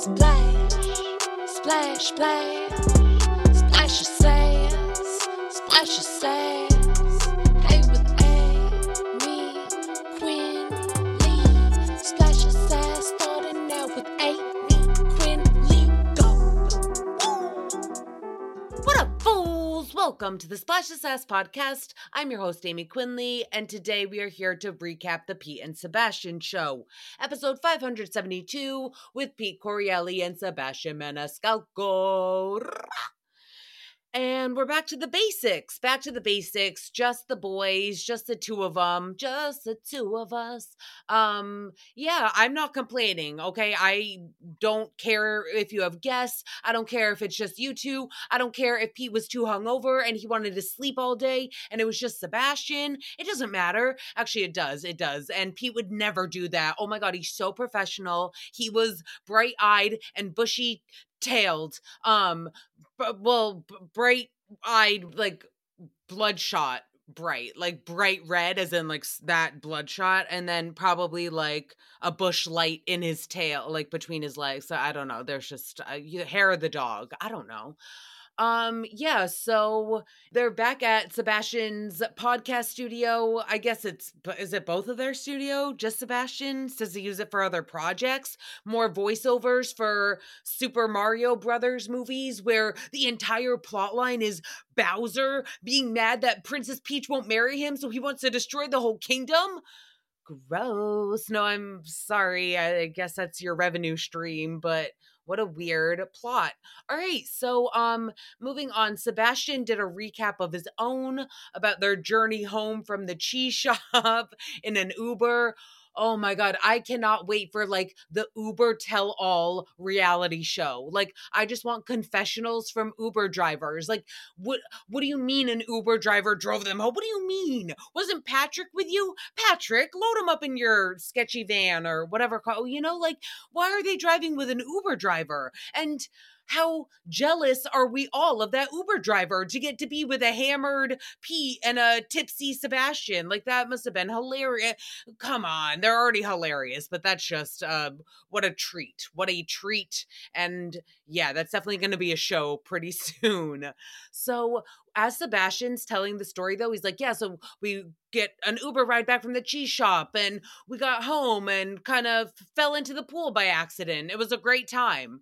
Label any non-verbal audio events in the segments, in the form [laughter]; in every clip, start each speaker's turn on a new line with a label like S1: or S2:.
S1: Splash, splash, splash, splash your sass, splash your sass.
S2: Welcome to the Splash podcast. I'm your host, Aymee Quinnley, and today we are here to recap the Pete and Sebastian show, episode 572, with Pete Correale and Sebastian Maniscalco. And we're back to the basics. Back to the basics. Just the boys, just the two of them, just the two of us. Um, yeah, I'm not complaining. Okay, I don't care if you have guests. I don't care if it's just you two. I don't care if Pete was too hungover and he wanted to sleep all day and it was just Sebastian. It doesn't matter. Actually, it does. It does. And Pete would never do that. Oh my god, he's so professional. He was bright eyed and bushy tailed. Um, well, bright eyed, like bloodshot bright like bright red as in like that bloodshot and then probably like a bush light in his tail like between his legs so i don't know there's just uh, hair of the dog i don't know um yeah so they're back at sebastian's podcast studio. I guess it's is it both of their studio? Just sebastian's? Does he use it for other projects? More voiceovers for super mario brothers movies where the entire plot line is bowser being mad that princess peach won't marry him so he wants to destroy the whole kingdom? Gross. No i'm sorry. I guess that's your revenue stream but what a weird plot. All right, so um moving on, Sebastian did a recap of his own about their journey home from the cheese [laughs] shop in an Uber. Oh my god, I cannot wait for like the Uber tell all reality show. Like I just want confessionals from Uber drivers. Like what what do you mean an Uber driver drove them home? What do you mean? Wasn't Patrick with you? Patrick, load him up in your sketchy van or whatever car. You know, like why are they driving with an Uber driver? And how jealous are we all of that Uber driver to get to be with a hammered Pete and a tipsy Sebastian? Like that must have been hilarious. Come on, they're already hilarious, but that's just uh, what a treat. What a treat. And yeah, that's definitely going to be a show pretty [laughs] soon. So as Sebastian's telling the story, though, he's like, Yeah, so we get an Uber ride back from the cheese shop and we got home and kind of fell into the pool by accident. It was a great time.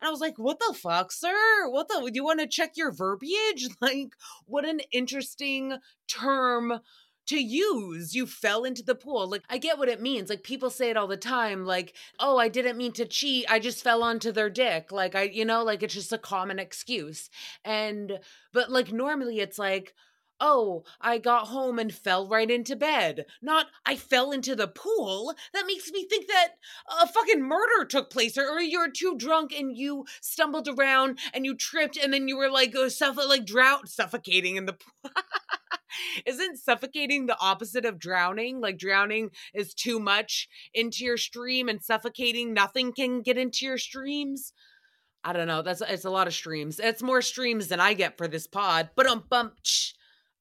S2: And I was like, what the fuck, sir? What the, do you want to check your verbiage? [laughs] Like, what an interesting term to use. You fell into the pool. Like, I get what it means. Like, people say it all the time. Like, oh, I didn't mean to cheat. I just fell onto their dick. Like, I, you know, like it's just a common excuse. And, but like, normally it's like, oh, I got home and fell right into bed. Not, I fell into the pool. That makes me think that a fucking murder took place, or, or you were too drunk and you stumbled around and you tripped, and then you were like, uh, suff- like drought suffocating in the pool. [laughs] Isn't suffocating the opposite of drowning? Like drowning is too much into your stream, and suffocating nothing can get into your streams. I don't know. That's it's a lot of streams. It's more streams than I get for this pod. But um bump.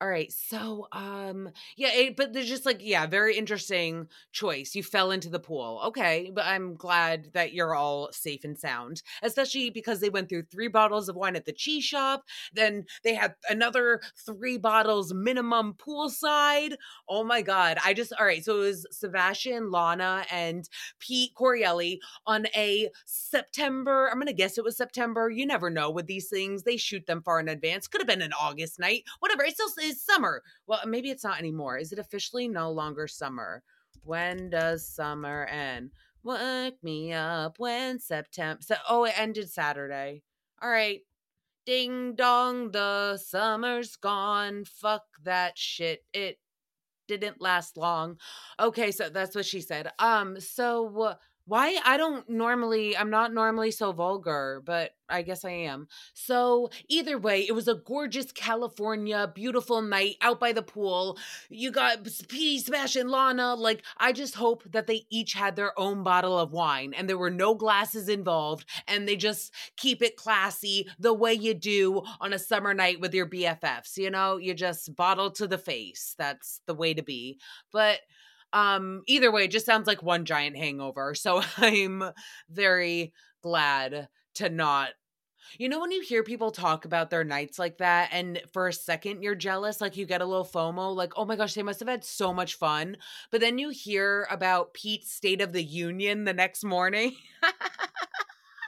S2: All right. So um yeah, it, but there's just like yeah, very interesting choice. You fell into the pool. Okay, but I'm glad that you're all safe and sound, especially because they went through 3 bottles of wine at the cheese shop, then they had another 3 bottles minimum poolside. Oh my god. I just all right, so it was Sebastian, Lana and Pete Correale on a September, I'm going to guess it was September. You never know with these things. They shoot them far in advance. Could have been an August night. Whatever. It's still it's summer. Well, maybe it's not anymore. Is it officially no longer summer? When does summer end? Wake me up when September. So, oh, it ended Saturday. All right. Ding dong, the summer's gone. Fuck that shit. It didn't last long. Okay, so that's what she said. Um, so uh, why I don't normally I'm not normally so vulgar, but I guess I am. So either way, it was a gorgeous California, beautiful night out by the pool. You got P, Sebastian, Lana. Like I just hope that they each had their own bottle of wine and there were no glasses involved, and they just keep it classy the way you do on a summer night with your BFFs. You know, you just bottle to the face. That's the way to be. But um either way, it just sounds like one giant hangover. So [laughs] I'm very glad to not you know when you hear people talk about their nights like that and for a second you're jealous, like you get a little FOMO, like, oh my gosh, they must have had so much fun. But then you hear about Pete's State of the Union the next morning. [laughs]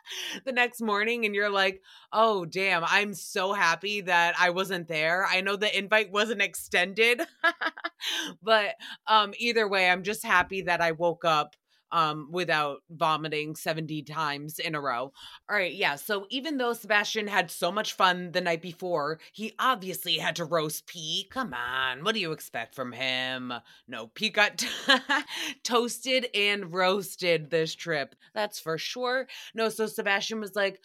S2: [laughs] the next morning and you're like, "Oh, damn, I'm so happy that I wasn't there. I know the invite wasn't extended." [laughs] but um either way, I'm just happy that I woke up um, without vomiting 70 times in a row. All right, yeah. So even though Sebastian had so much fun the night before, he obviously had to roast Pete. Come on, what do you expect from him? No, Pete got [laughs] toasted and roasted this trip. That's for sure. No, so Sebastian was like,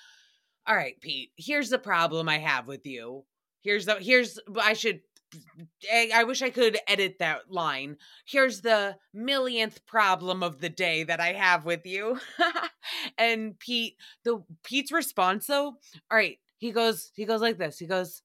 S2: all right, Pete, here's the problem I have with you. Here's the here's I should Eh, I wish I could edit that line. Here's the millionth problem of the day that I have with you. [laughs] and Pete, the Pete's response though, all right, he goes, he goes like this. He goes,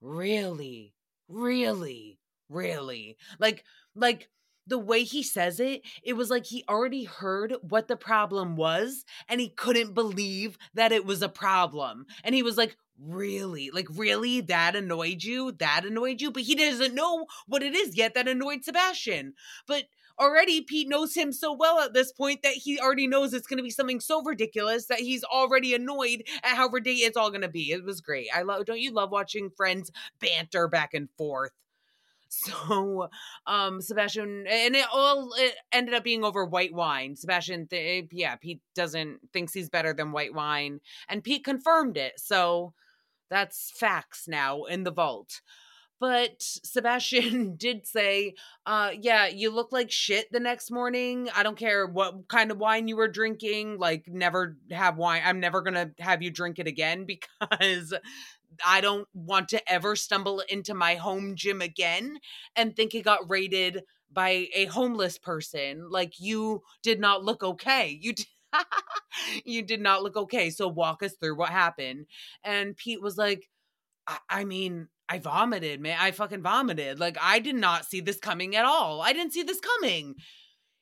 S2: really, really, really. Like, like the way he says it, it was like he already heard what the problem was and he couldn't believe that it was a problem. And he was like, Really? Like, really? That annoyed you? That annoyed you? But he doesn't know what it is yet that annoyed Sebastian. But already Pete knows him so well at this point that he already knows it's going to be something so ridiculous that he's already annoyed at how ridiculous it's all going to be. It was great. I love. Don't you love watching friends banter back and forth? So, um, Sebastian, and it all it ended up being over white wine. Sebastian, th- yeah, Pete doesn't thinks he's better than white wine, and Pete confirmed it. So, that's facts now in the vault. But Sebastian [laughs] did say, uh, yeah, you look like shit the next morning. I don't care what kind of wine you were drinking. Like, never have wine. I'm never going to have you drink it again [laughs] because I don't want to ever stumble into my home gym again and think it got raided by a homeless person. Like, you did not look okay. You did [laughs] you did not look okay. So walk us through what happened. And Pete was like, I, I mean, I vomited, man. I fucking vomited. Like, I did not see this coming at all. I didn't see this coming.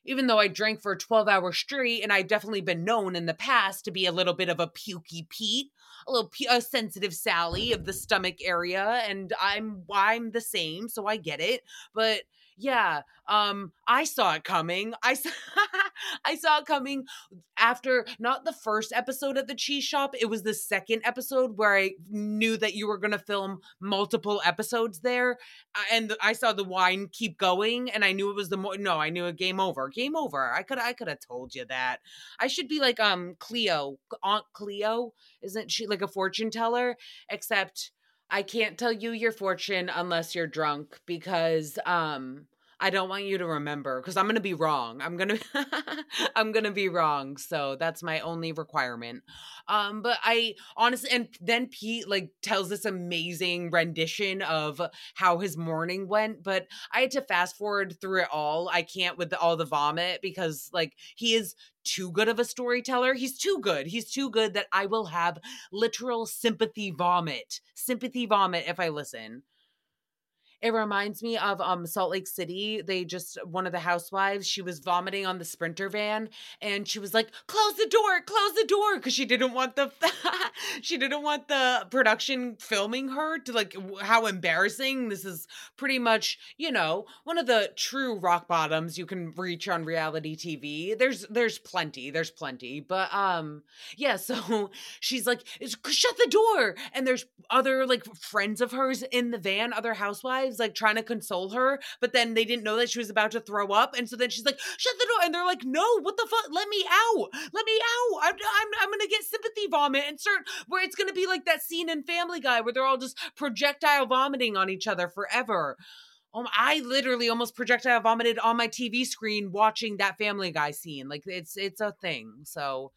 S2: Even though I drank for a 12 hours straight, and I've definitely been known in the past to be a little bit of a pukey Pete, a little a sensitive Sally of the stomach area, and I'm I'm the same, so I get it. But yeah, um, I saw it coming. I saw, [laughs] I saw it coming after not the first episode at the cheese shop. It was the second episode where I knew that you were going to film multiple episodes there, and I saw the wine keep going, and I knew it was the more. No, I knew a game over. Game over. I could I could have told you that. I should be like um Cleo, Aunt Cleo. Isn't she like a fortune teller? Except I can't tell you your fortune unless you're drunk because um I don't want you to remember because I'm going to be wrong. I'm going [laughs] to I'm going to be wrong. So that's my only requirement. Um but I honestly and then Pete like tells this amazing rendition of how his morning went, but I had to fast forward through it all. I can't with all the vomit because like he is too good of a storyteller. He's too good. He's too good that I will have literal sympathy vomit. Sympathy vomit if I listen. It reminds me of um Salt Lake City. They just one of the housewives, she was vomiting on the sprinter van and she was like, "Close the door, close the door" because she didn't want the [laughs] she didn't want the production filming her to like how embarrassing. This is pretty much, you know, one of the true rock bottoms you can reach on reality TV. There's there's plenty, there's plenty. But um yeah, [laughs] so she's like, "Shut the door." And there's other like friends of hers in the van, other housewives like trying to console her, but then they didn't know that she was about to throw up, and so then she's like, "Shut the door!" And they're like, "No, what the fuck? Let me out! Let me out! I'm I'm, I'm gonna get sympathy vomit and start where it's gonna be like that scene in Family Guy where they're all just projectile vomiting on each other forever." Um, I literally almost projectile vomited on my TV screen watching that Family Guy scene. Like it's it's a thing. So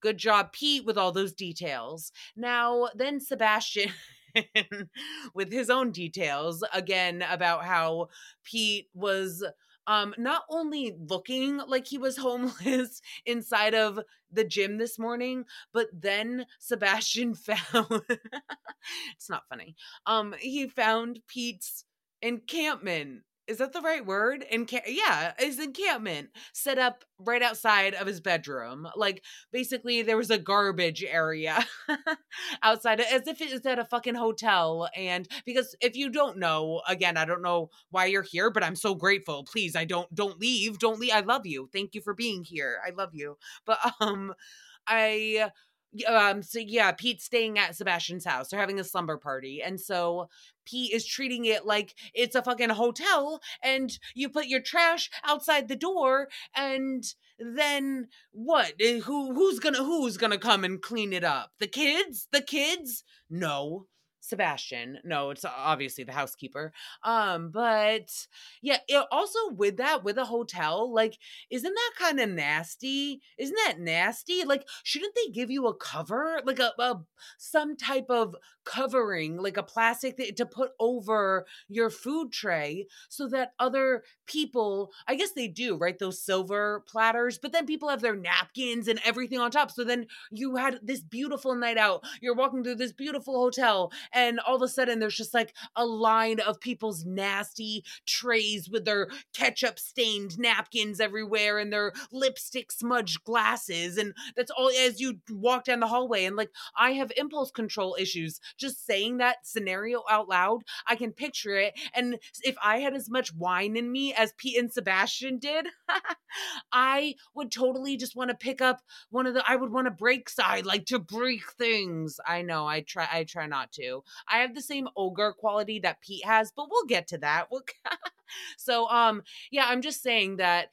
S2: good job, Pete, with all those details. Now then, Sebastian. [laughs] [laughs] with his own details again about how Pete was um not only looking like he was [laughs] homeless inside of the gym this morning but then Sebastian [laughs] found it's not funny um he found Pete's encampment is that the right word? Enca- yeah, his encampment set up right outside of his bedroom. Like basically there was a garbage area [laughs] outside as if it was at a fucking hotel. And because if you don't know, again, I don't know why you're here, but I'm so grateful. Please, I don't don't leave. Don't leave. I love you. Thank you for being here. I love you. But um I um so yeah pete's staying at sebastian's house they're having a slumber party and so pete is treating it like it's a fucking hotel and you put your trash outside the door and then what? Eh, who who's gonna who's gonna come and clean it up? The kids? The kids? No sebastian no it's obviously the housekeeper um but yeah it also with that with a hotel like isn't that kind of nasty? Isn't that nasty? Like shouldn't they give you a cover? Like a, a some type of covering like a plastic that, to put over your food tray so that other people i guess they do right those silver platters but then people have their napkins and everything on top so then you had this beautiful night out you're walking through this beautiful hotel and all of a sudden there's just like a line of people's nasty trays with their ketchup stained napkins everywhere and their lipstick smudged glasses and that's all as you walk down the hallway and like i have impulse control issues. Just saying that scenario out loud i can picture it and if i had as much wine in me as pete and sebastian did [laughs] i would totally just want to pick up one of the i would want to break side like to break things. I know i try i try not to i have the same ogre quality that pete has but we'll get to that. We'll [laughs] so um yeah i'm just saying that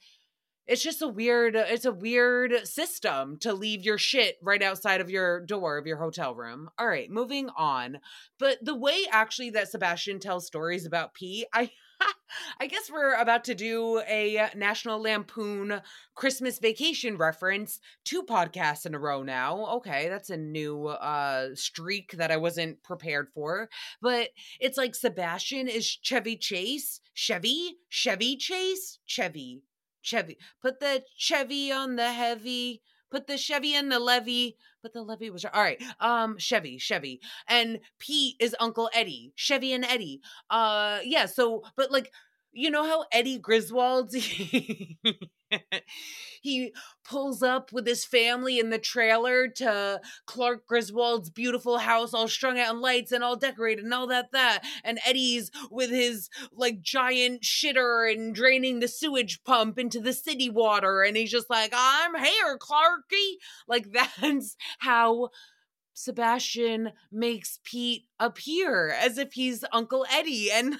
S2: it's just a weird it's a weird system to leave your shit right outside of your door of your hotel room. All right moving on. But the way actually that sebastian tells stories about pete i [laughs] I guess we're about to do a National Lampoon Christmas Vacation reference two podcasts in a row now. Okay, that's a new uh streak that I wasn't prepared for. But it's like Sebastian is Chevy Chase, Chevy, Chevy Chase, Chevy, Chevy. Put the Chevy on the heavy. Put the Chevy in the levy. But the levy was all right. Um, Chevy, Chevy, and Pete is Uncle Eddie. Chevy and Eddie. Uh, yeah. So, but like, you know how Eddie Griswold [laughs] he pulls up with his family in the trailer to Clark Griswold's beautiful house, all strung out in lights and all decorated and all that that. And Eddie's with his like giant shitter and draining the sewage pump into the city water, and he's just like, "I'm here, Clarky." Like [laughs] that's how Sebastian makes Pete appear as if he's Uncle Eddie. And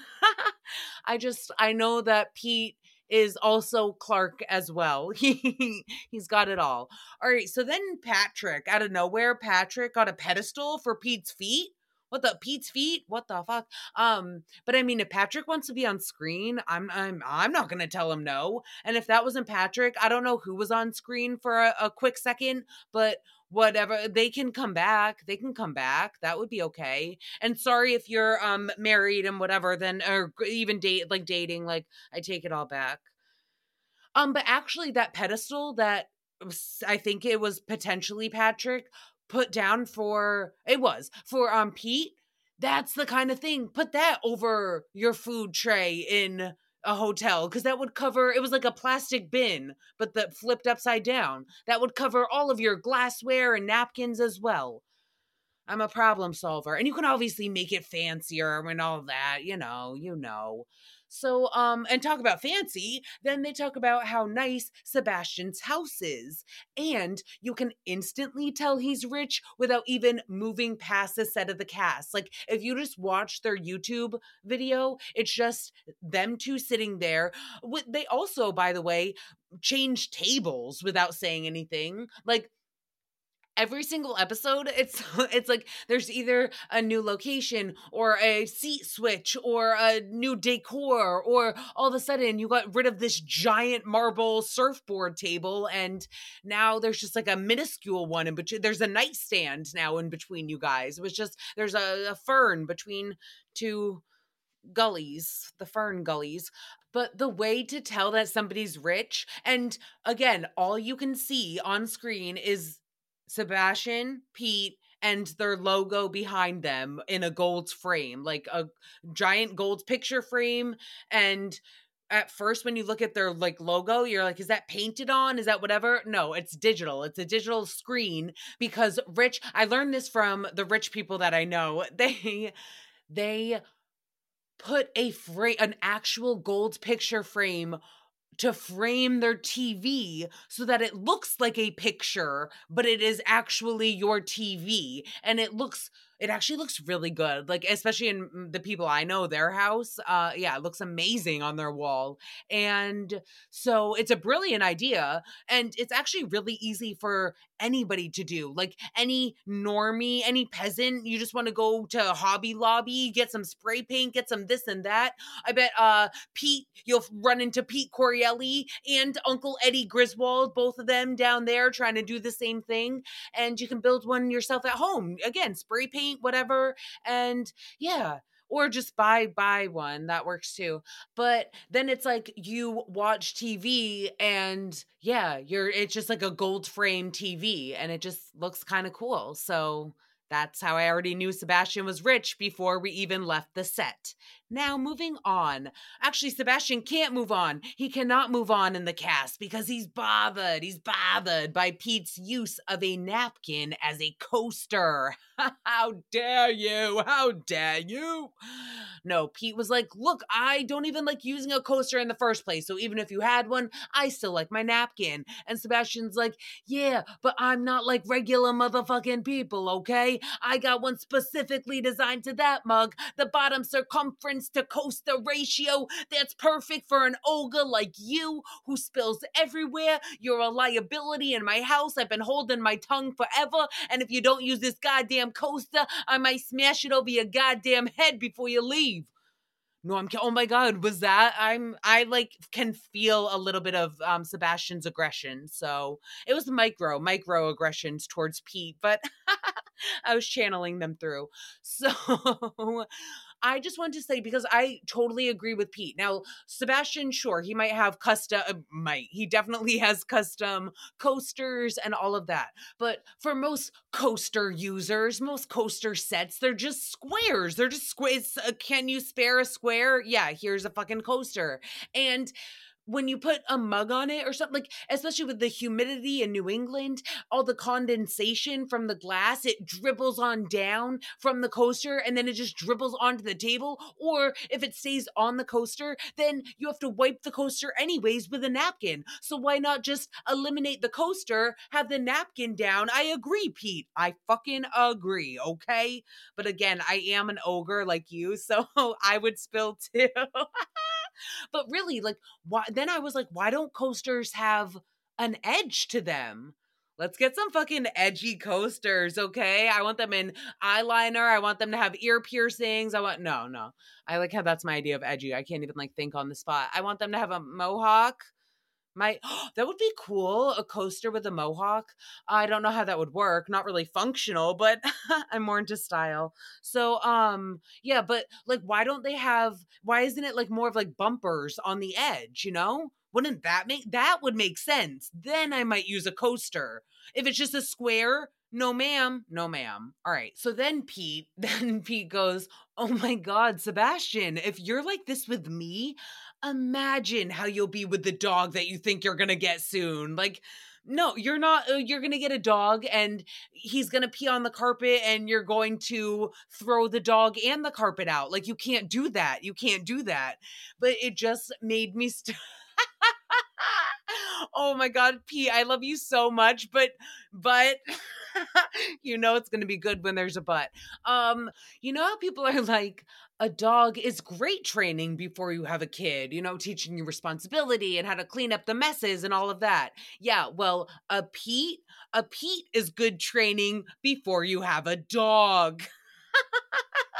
S2: [laughs] I just, I know that Pete is also Clark as well. [laughs] He he's got it all. All right, so then Patrick out of nowhere, Patrick got a pedestal for Pete's feet. What the Pete's feet? What the fuck? Um, but I mean, if Patrick wants to be on screen, I'm I'm I'm not gonna tell him no. And if that wasn't Patrick, I don't know who was on screen for a, a quick second, but whatever they can come back they can come back that would be okay and sorry if you're um married and whatever then or even date like dating like i take it all back. Um but actually that pedestal that i think it was potentially patrick put down for it was for um pete that's the kind of thing put that over your food tray in a hotel because that would cover it was like a plastic bin but that flipped upside down. That would cover all of your glassware and napkins as well. I'm a problem solver and you can obviously make it fancier and all that you know you know so um and talk about fancy then they talk about how nice sebastian's house is and you can instantly tell he's rich without even moving past the set of the cast. Like if you just watch their youtube video it's just them two sitting there they also by the way change tables without saying anything. Like every single episode it's [laughs] it's like there's either a new location or a seat switch or a new decor or all of a sudden you got rid of this giant marble surfboard table and now there's just like a minuscule one in between there's a nightstand now in between you guys it was just there's a, a fern between two gullies the fern gullies but the way to tell that somebody's rich and again all you can see on screen is Sebastian, Pete, and their logo behind them in a gold frame, like a giant gold picture frame. And at first when you look at their like logo you're like is that painted on? Is that whatever? No it's digital. It's a digital screen because rich i learned this from the rich people that i know. [laughs] They they put a frame an actual gold picture frame to frame their TV so that it looks like a picture, but it is actually your TV. And it looks it actually looks really good like especially in mm, the people i know their house uh yeah it looks amazing on their wall and so it's a brilliant idea and it's actually really easy for anybody to do like any normie any peasant you just want to go to hobby lobby get some spray paint get some this and that i bet uh pete you'll run into pete correale and uncle eddie griswold both of them down there trying to do the same thing and you can build one yourself at home again spray paint whatever and yeah or just buy buy one that works too but then it's like you watch tv and yeah you're it's just like a gold frame tv and it just looks kind of cool so that's how I already knew Sebastian was rich before we even left the set. Now, moving on. Actually, Sebastian can't move on. He cannot move on in the cast because he's bothered. He's bothered by Pete's use of a napkin as a coaster. [laughs] How dare you? How dare you? No, Pete was like, Look, I don't even like using a coaster in the first place. So even if you had one, I still like my napkin. And Sebastian's like, Yeah, but I'm not like regular motherfucking people, okay? I got one specifically designed to that mug. The bottom circumference to coaster ratio that's perfect for an ogre like you who spills everywhere. You're a liability in my house. I've been holding my tongue forever. And if you don't use this goddamn coaster, I might smash it over your goddamn head before you leave. No, I'm. Oh my God, was that? I'm. I like can feel a little bit of um Sebastian's aggression. So it was micro, micro aggressions towards Pete, but [laughs] I was channeling them through. So I just want to say because I totally agree with Pete. Now, Sebastian, sure, he might have custom, uh, might he definitely has custom coasters and all of that. But for most coaster users, most coaster sets, they're just squares. They're just squares. Uh, can you spare a square? Yeah, here's a fucking coaster. And when you put a mug on it or something like especially with the humidity in New England, all the condensation from the glass, it dribbles on down from the coaster and then it just dribbles onto the table. Or if it stays on the coaster, then you have to wipe the coaster anyways with a napkin. So why not just eliminate the coaster, have the napkin down? I agree, Pete. I fucking agree, okay? But again, I am an ogre like you, [laughs] so I would spill too. [laughs] but really, like, why? Then I was like, why don't coasters have an edge to them? Let's get some fucking edgy coasters, okay? I want them in eyeliner. I want them to have ear piercings. I want no, no. I like how that's my idea of edgy. I can't even like think on the spot. I want them to have a mohawk. My [gasps] that would be cool, a coaster with a mohawk. I don't know how that would work. Not really functional, but [laughs] I'm more into style. So um yeah, but like why don't they have why isn't it like more of like bumpers on the edge, you know? Wouldn't that make that would make sense? Then I might use a coaster. If it's just a square, no ma'am, no ma'am. All right. So then Pete, [laughs] then Pete goes, "Oh my god, Sebastian, if you're like this with me, imagine how you'll be with the dog that you think you're going to get soon. Like, no, you're not. Uh, you're going to get a dog and he's going to pee on the carpet and you're going to throw the dog and the carpet out. Like, you can't do that. You can't do that. But it just made me. St- [laughs] oh my God, Pete, I love you so much. But, but. [laughs] you know it's going to be good when there's a but. Um, you know how people are like, a dog is great training before you have a kid, you know, teaching you responsibility and how to clean up the messes and all of that. Yeah, well, a Pete, a Pete is good training before you have a dog. [laughs]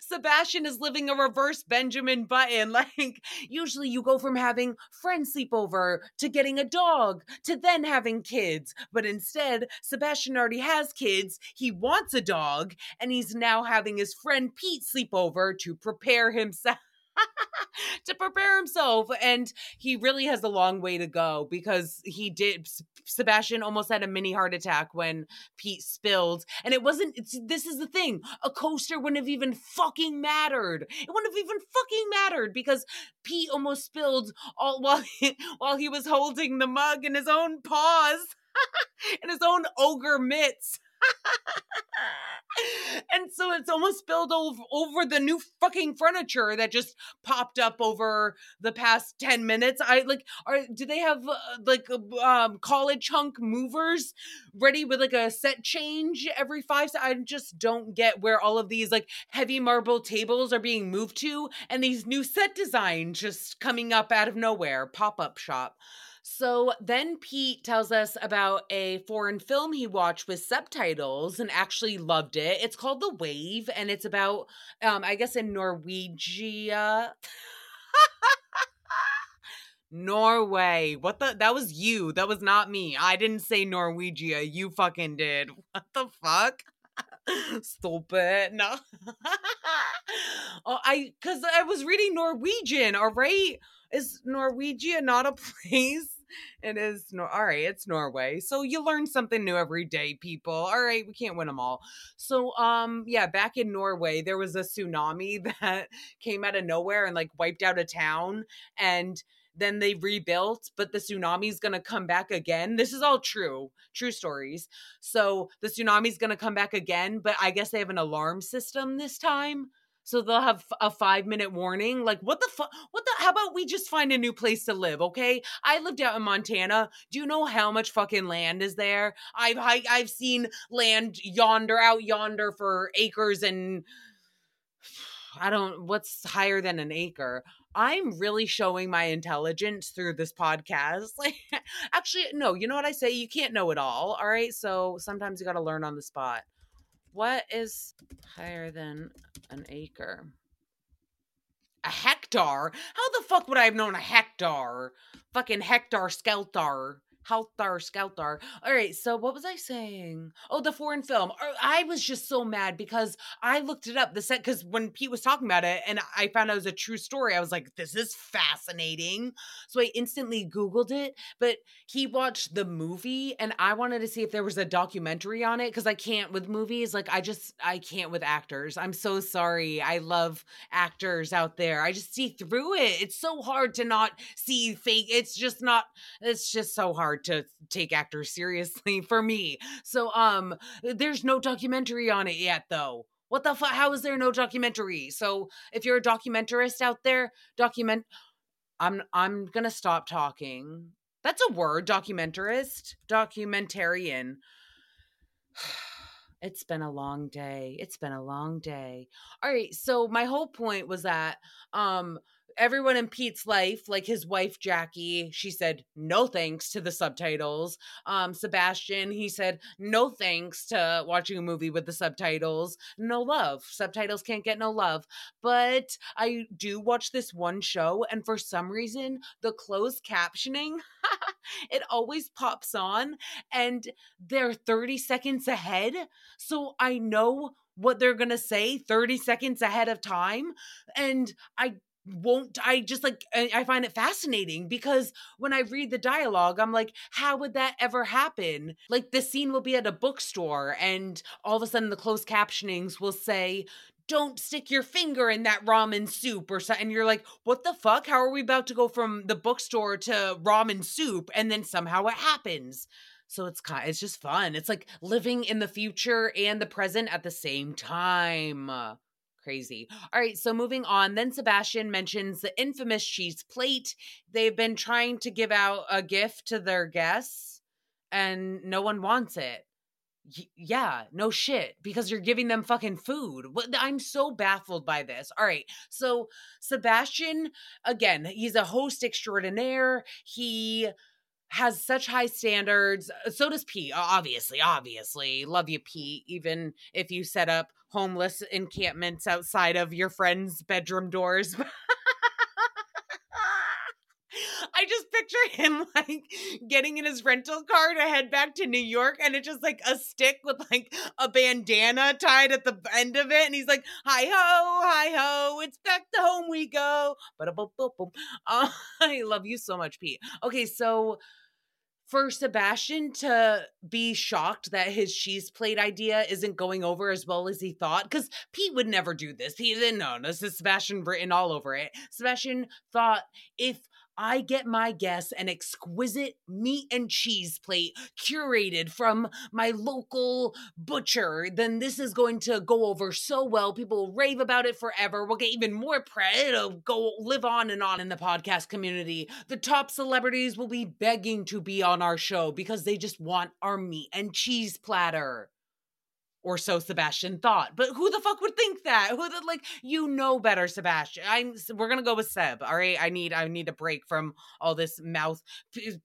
S2: Sebastian is living a reverse Benjamin Button. [laughs] Like, usually you go from having friends sleep over to getting a dog to then having kids. But instead, Sebastian already has kids. He wants a dog, and he's now having his friend Pete sleep over to prepare himself. [laughs] to prepare himself and he really has a long way to go because he did Sebastian almost had a mini heart attack when Pete spilled and it wasn't this is the thing a coaster wouldn't have even fucking mattered. It wouldn't have even fucking mattered because Pete almost spilled all [laughs] while he, while he was holding the mug in his own paws [laughs] in his own ogre mitts and so it's almost spilled over, over the new fucking furniture that just popped up over the past 10 minutes. I like are do they have uh, like uh, um college hunk movers ready with like a set change every five i just don't get where all of these like heavy marble tables are being moved to and these new set designs just coming up out of nowhere pop-up shop so then Pete tells us about a foreign film he watched with subtitles and actually loved it. It's called The Wave and it's about um I guess in Norwegia. [laughs] Norway. What the that was you. That was not me. I didn't say Norwegia. You fucking did. [laughs] What the fuck? [laughs] Stupid. No. oh, I cuz I was reading Norwegian, all right? Is Norwegia not a place? It is no all right, it's Norway. So you learn something new every day, people. All right, we can't win them all. So um yeah, back in Norway there was a tsunami [laughs] that came out of nowhere and like wiped out a town and then they rebuilt, but the tsunami's gonna come back again. This is all true, true stories. So the tsunami's gonna come back again, but I guess they have an alarm system this time so they'll have a five minute warning. Like, what the fuck? What the? How about we just find a new place to live? Okay, I lived out in Montana. Do you know how much fucking land is there? I've I, I've seen land yonder, out yonder for acres and [sighs] I don't. What's higher than an acre? I'm really showing my intelligence through this podcast. Like, [laughs] actually, no. You know what I say? You can't know it all. All right. So sometimes you got to learn on the spot. What is higher than an acre? A hectare? How the fuck would I have known a hectare? Fucking hectare skeltar. Helter Skelter. All right, so what was I saying? Oh, the foreign film. I was just so mad because I looked it up. The set because when Pete was talking about it and I found out it was a true story, I was like, this is fascinating. So I instantly Googled it, but he watched the movie and I wanted to see if there was a documentary on it because I can't with movies. Like I just I can't with actors. I'm so sorry. I love actors out there. I just see through it. It's so hard to not see fake. It's just not, it's just so hard hard to take actors seriously for me. So um there's no documentary on it yet though. What the fuck? How is there no documentary? So if you're a documentarist out there, document I'm I'm gonna stop talking. That's a word, documentarist, documentarian. [sighs] It's been a long day. It's been a long day. All right, so my whole point was that um everyone in Pete's life, like his wife Jackie, she said no thanks to the subtitles. Um, Sebastian, he said no thanks to watching a movie with the subtitles. No love. Subtitles can't get no love. But I do watch this one show, and for some reason, the closed captioning, [laughs] it always pops on, and they're 30 seconds ahead. So I know what they're going to say 30 seconds ahead of time. And I won't i just like i find it fascinating because when i read the dialogue i'm like how would that ever happen like the scene will be at a bookstore and all of a sudden the closed captionings will say don't stick your finger in that ramen soup or something. And you're like, what the fuck? How are we about to go from the bookstore to ramen soup? And then somehow it happens. So it's kind it's just fun. It's like living in the future and the present at the same time. Crazy. All right, so moving on. Then Sebastian mentions the infamous cheese plate. They've been trying to give out a gift to their guests, and no one wants it. Y- yeah, no shit, because you're giving them fucking food. I'm so baffled by this. All right, so Sebastian, again, he's a host extraordinaire. He has such high standards. So does Pete, obviously, obviously. Love you, Pete, even if you set up homeless encampments outside of your friends' bedroom doors. [laughs] I just picture him [laughs] like getting in his rental car to head back to New York and it's just like a stick with like a bandana tied at the end of it. And he's like, hi ho, hi ho, it's back to home we go. But [laughs] uh, I love you so much, Pete. Okay, so for Sebastian to be shocked that his cheese plate idea isn't going over as well as he thought, because Pete would never do this. He didn't know. This is Sebastian written all over it. Sebastian thought if I get my guests an exquisite meat and cheese plate curated from my local butcher, then this is going to go over so well. People will rave about it forever. We'll get even more praise. It'll go live on and on in the podcast community. The top celebrities will be begging to be on our show because they just want our meat and cheese platter or so Sebastian thought. But who the fuck would think that? Who the like you know better, Sebastian. I'm we're gonna go with Seb. All right, I need I need a break from all this mouth.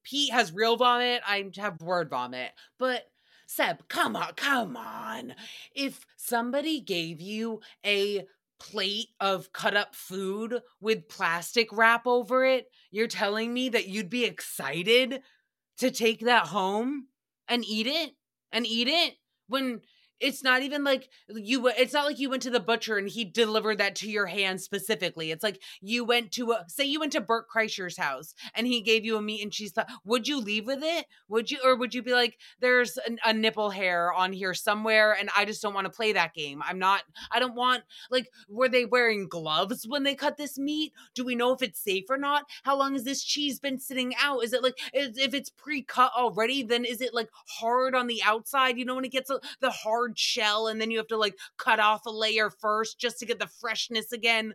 S2: Pete has real vomit. I have word vomit. But Seb, come on, come on. If somebody gave you a plate of cut up food with plastic wrap over it, you're telling me that you'd be excited to take that home and eat it and eat it when it's not even like you it's not like you went to the butcher and he delivered that to your hand specifically. It's like you went to a say you went to bert kreischer's house and he gave you a meat and cheese th- would you leave with it? Would you or would you be like there's an, a nipple hair on here somewhere and i just don't want to play that game. I'm not i don't want like were they wearing gloves when they cut this meat? Do we know if it's safe or not? How long has this cheese been sitting out? Is it like if it's pre-cut already then is it like hard on the outside? You know when it gets a, the hard hard shell and then you have to like cut off a layer first just to get the freshness again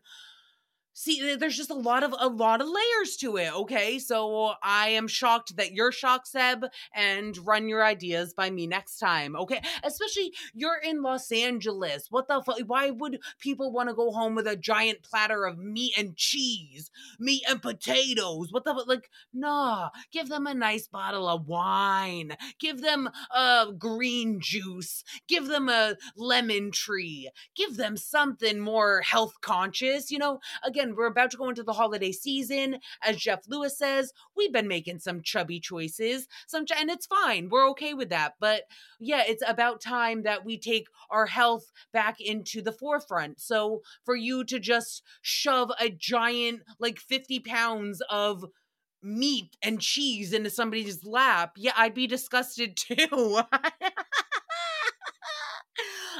S2: see there's just a lot of a lot of layers to it okay? So i am shocked that you're shocked seb and run your ideas by me next time okay? Especially you're in los angeles. What the fuck why would people want to go home with a giant platter of meat and cheese? Meat and potatoes. What the like nah. Give them a nice bottle of wine. Give them a green juice. Give them a lemon tree. Give them something more health conscious you know? Again again, we're about to go into the holiday season. As Jeff Lewis says, we've been making some chubby choices, some and it's fine. We're okay with that. But yeah, it's about time that we take our health back into the forefront. So for you to just shove a giant, like 50 pounds of meat and cheese into somebody's lap, yeah, I'd be disgusted too. [laughs]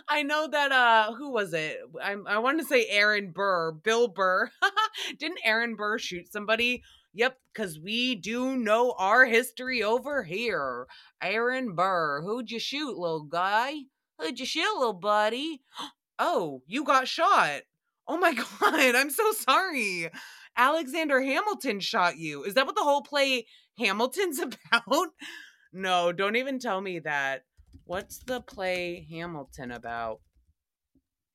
S2: I know that uh who was it? I I want to say Aaron Burr, Bill Burr. [laughs] Didn't Aaron Burr shoot somebody? Yep, because we do know our history over here. Aaron Burr, who'd you shoot, little guy? Who'd you shoot, little buddy? [gasps] Oh, you got shot. Oh my [laughs] god, I'm so sorry. Alexander Hamilton shot you. Is that what the whole play Hamilton's [laughs] about? No, don't even tell me that. What's the play Hamilton about?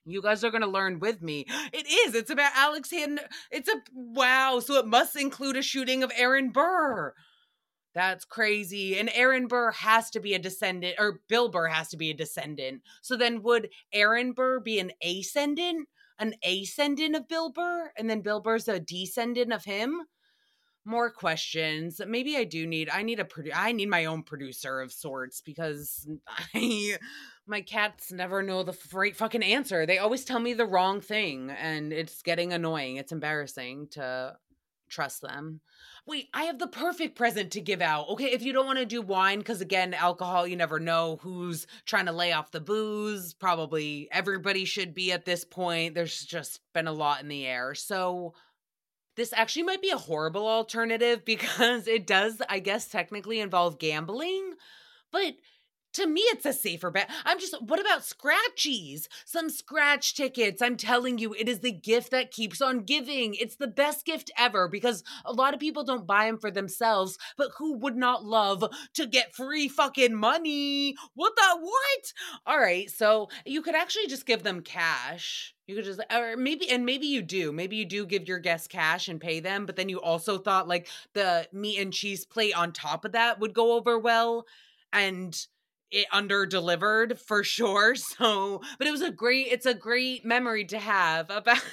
S2: You guys are going to learn with me. [gasps] It is. It's about Alexander. It's a wow. So it must include a shooting of Aaron Burr. That's crazy. And Aaron Burr has to be a descendant, or Bill Burr has to be a descendant. So then would Aaron Burr be an ascendant? An ascendant of Bill Burr? And then Bill Burr's a descendant of him? More questions. Maybe I do need I need a produ- I need my own producer of sorts because [laughs] I my cats never know the right fucking answer. They always tell me the wrong thing and it's getting annoying. It's embarrassing to trust them. Wait, I have the perfect present to give out. Okay, if you don't want to do wine cuz again, alcohol, you never know who's trying to lay off the booze. Probably everybody should be at this point. There's just been a lot in the air. So this actually might be a horrible alternative [laughs] because it does, I guess, technically involve gambling. But to me, it's a safer bet. I'm just, what about scratchies? Some scratch tickets. I'm telling you, it is the gift that keeps on giving. It's the best gift ever because a lot of people don't buy them for themselves, but who would not love to get free fucking money? What the what? All right, so you could actually just give them cash. You could just, or maybe, and maybe you do. Maybe you do give your guests cash and pay them, but then you also thought like the meat and cheese plate on top of that would go over well. And it under delivered for sure. [laughs] So, but it was a great, it's a great memory to have about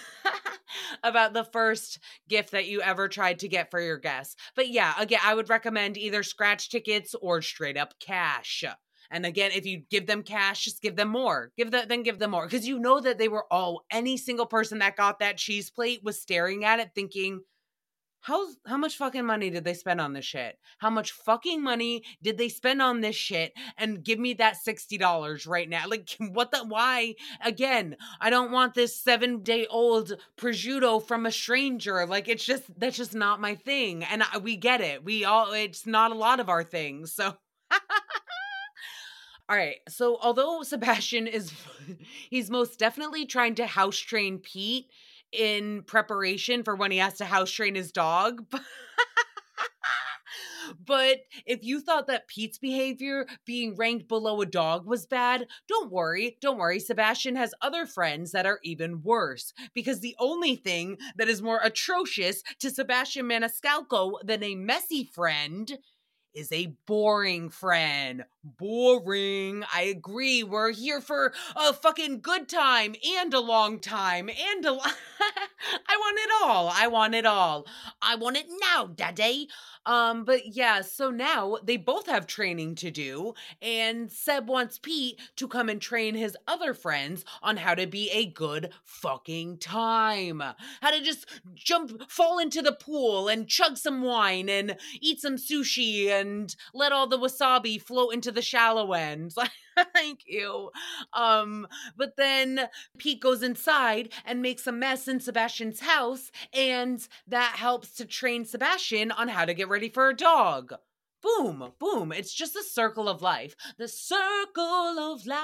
S2: [laughs] about the first gift that you ever tried to get for your guests. But yeah, again, I would recommend either scratch tickets or straight up cash. And again, if you give them cash, just give them more. Give that, then give them more. Because you know that they were all, any single person that got that cheese plate was staring at it thinking, how how much fucking money did they spend on this shit? How much fucking money did they spend on this shit? And give me that sixty dollars right now. Like [laughs] what the why? Again, I don't want this seven day old prosciutto from a stranger. Like it's just that's just not my thing. And I, we get it. We all it's not a lot of our things. So. [laughs] All right. So, although Sebastian is, [laughs] he's most definitely trying to house train Pete in preparation for when he has to house train his dog. [laughs] but if you thought that Pete's behavior being ranked below a dog was bad, don't worry. Don't worry. Sebastian has other friends that are even worse. Because the only thing that is more atrocious to Sebastian Maniscalco than a messy friend is a boring friend. Boring. I agree. We're here for a fucking good time and a long time and [laughs] I want it all. I want it all. I want it now, daddy. Um, but yeah, so now they both have training to do, and Seb wants Pete to come and train his other friends on how to be a good fucking time. How to just jump, fall into the pool and chug some wine and eat some sushi and let all the wasabi float into the shallow end. [laughs] [laughs] Thank you. Um, but then Pete goes inside and makes a mess in Sebastian's house, and that helps to train Sebastian on how to get ready for a dog. Boom, boom. It's just a circle of life. The circle of life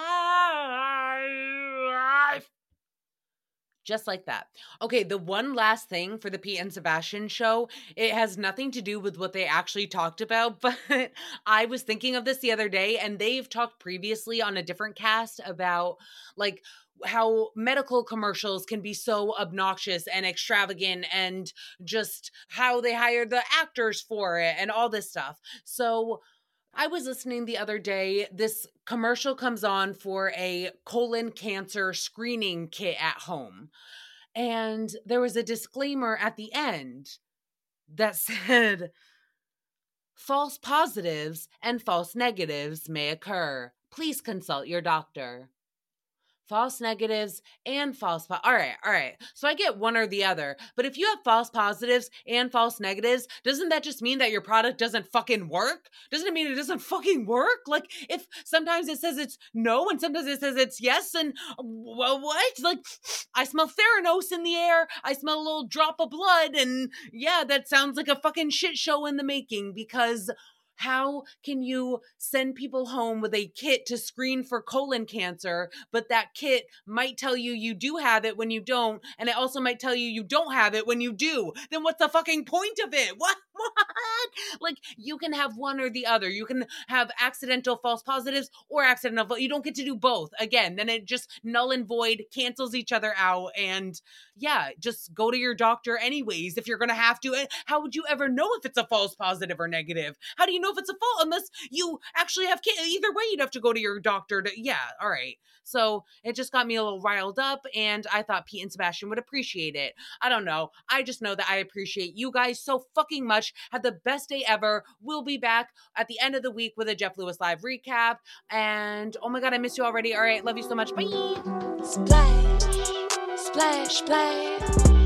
S2: just like that. Okay, the one last thing for the Pete and Sebastian show, it has nothing to do with what they actually talked about, [laughs] but I was thinking of this the other day and they've talked previously on a different cast about like how medical commercials can be so obnoxious and extravagant and just how they hire the actors for it and all this stuff. So I was listening the other day. This commercial comes on for a colon cancer screening kit at home. And there was a disclaimer at the end that [laughs] said false positives and false negatives may occur. Please consult your doctor false negatives and false po- all right all right so i get one or the other but if you have false positives and false negatives doesn't that just mean that your product doesn't fucking work? Doesn't it mean it doesn't fucking work? Like if sometimes it says it's no and sometimes it says it's yes and well what? Like i smell theranos in the air i smell a little drop of blood and yeah that sounds like a fucking shit show in the making because how can you send people home with a kit to screen for colon cancer, but that kit might tell you you do have it when you don't, and it also might tell you you don't have it when you do? Then what's the fucking point of it? [laughs] What? What? Like you can have one or the other. You can have accidental false positives or accidental. You don't get to do both. Again, then it just null and void cancels each other out. And yeah, just go to your doctor anyways if you're gonna have to. How would you ever know if it's a false positive or negative? How do you know if it's a fault unless you actually have kids. Either way, you'd have to go to your doctor to, yeah, all right. So it just got me a little riled up, and I thought Pete and Sebastian would appreciate it. I don't know. I just know that I appreciate you guys so fucking much. Had the best day ever. We'll be back at the end of the week with a Jeff Lewis live recap. And oh my God, I miss you already. All right. Love you so much. Bye.
S1: Splash, splash, splash,